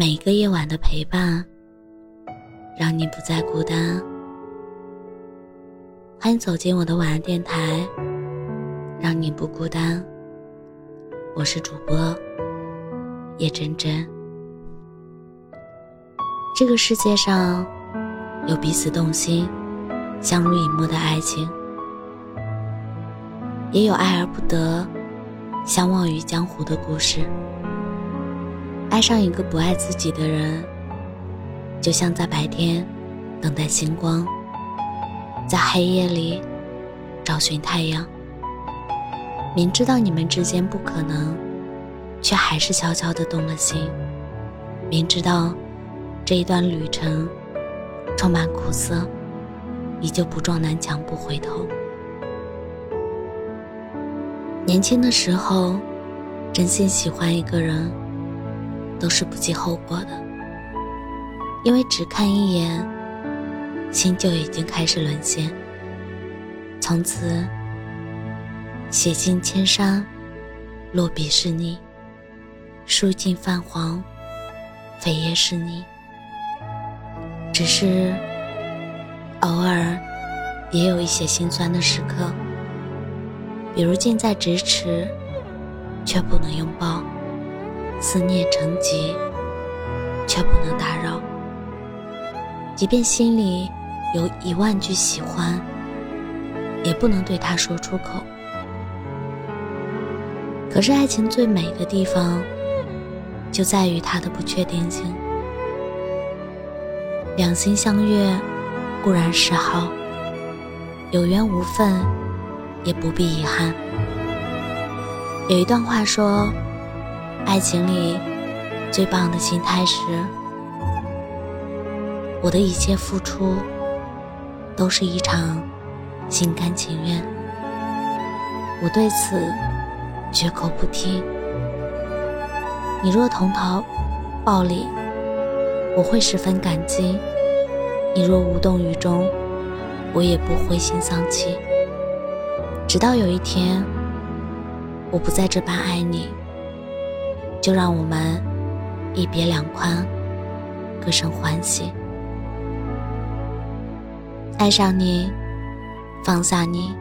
每一个夜晚的陪伴，让你不再孤单。欢迎走进我的晚安电台，让你不孤单。我是主播叶真真。这个世界上有彼此动心、相濡以沫的爱情，也有爱而不得、相忘于江湖的故事。爱上一个不爱自己的人，就像在白天等待星光，在黑夜里找寻太阳。明知道你们之间不可能，却还是悄悄的动了心。明知道这一段旅程充满苦涩，依旧不撞南墙不回头。年轻的时候，真心喜欢一个人。都是不计后果的，因为只看一眼，心就已经开始沦陷。从此，写尽千山，落笔是你；书尽泛黄，扉页是你。只是，偶尔也有一些心酸的时刻，比如近在咫尺，却不能拥抱。思念成疾，却不能打扰。即便心里有一万句喜欢，也不能对他说出口。可是爱情最美的地方，就在于它的不确定性。两心相悦固然是好，有缘无分也不必遗憾。有一段话说。爱情里最棒的心态是：我的一切付出都是一场心甘情愿。我对此绝口不提。你若同逃暴力，我会十分感激；你若无动于衷，我也不灰心丧气。直到有一天，我不再这般爱你。就让我们一别两宽，各生欢喜。爱上你，放下你，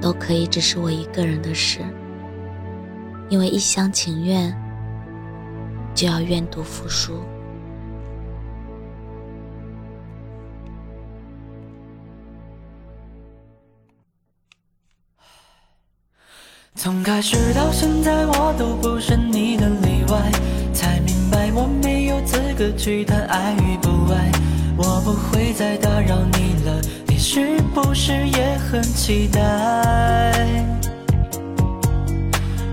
都可以只是我一个人的事。因为一厢情愿，就要愿赌服输。从开始到现在，我都不是你的例外，才明白我没有资格去谈爱与不爱。我不会再打扰你了，你是不是也很期待？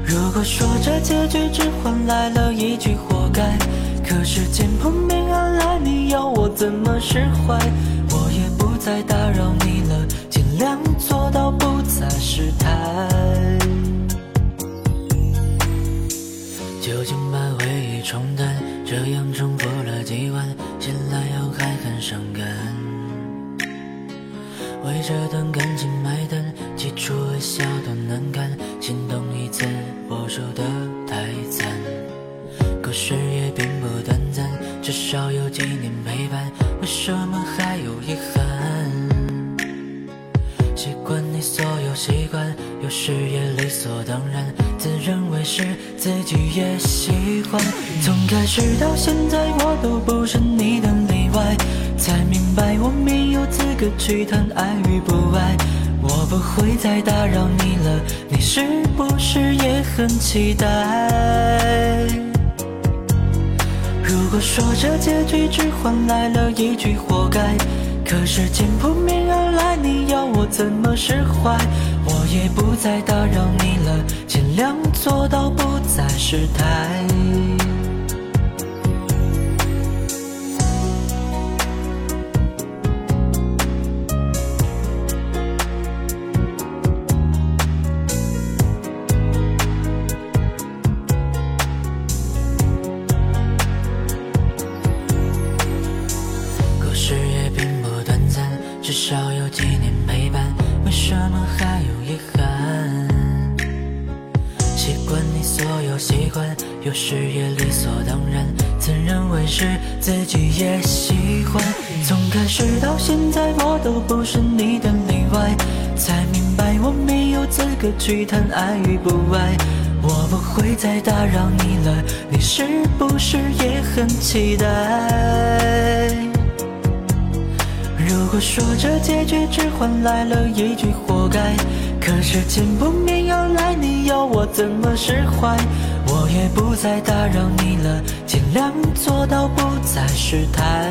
如果说这结局只换来了一句活该，可是见碰面而来，你要我怎么释怀？我也不再打扰你了，尽量做到不再失态。就请把回忆冲淡，这样重复了几晚，醒来后还很伤感。为这段感情买单，起初微笑都难看，心动一次我输得太惨。可是也并不短暂，至少有几年陪伴，为什么还有遗憾？习惯你所有习惯，有时也理所当然。自认为是自己也喜欢，从开始到现在我都不是你的例外，才明白我没有资格去谈爱与不爱。我不会再打扰你了，你是不是也很期待？如果说这结局只换来了一句活该，可是见扑面而来，你要我怎么释怀？我也不再打扰你了，尽量做到不再失态。故事也并不短暂，至少有有，时也理所当然。自认为是自己也喜欢。从开始到现在，我都不是你的例外，才明白我没有资格去谈爱与不爱。我不会再打扰你了，你是不是也很期待？如果说这结局只换来了一句活该，可是见不面要来，你要我怎么释怀？我也不再打扰你了，尽量做到不再失态。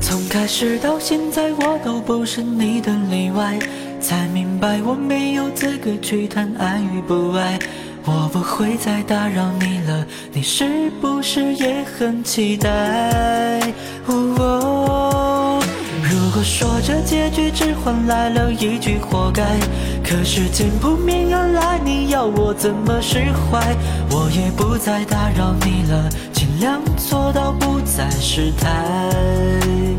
从开始到现在，我都不是你的例外，才明白我没有资格去谈爱与不爱。我不会再打扰你了，你是不是也很期待？如果说这结局只换来了一句活该，可是见不面而来，你要我怎么释怀？我也不再打扰你了，尽量做到不再失态。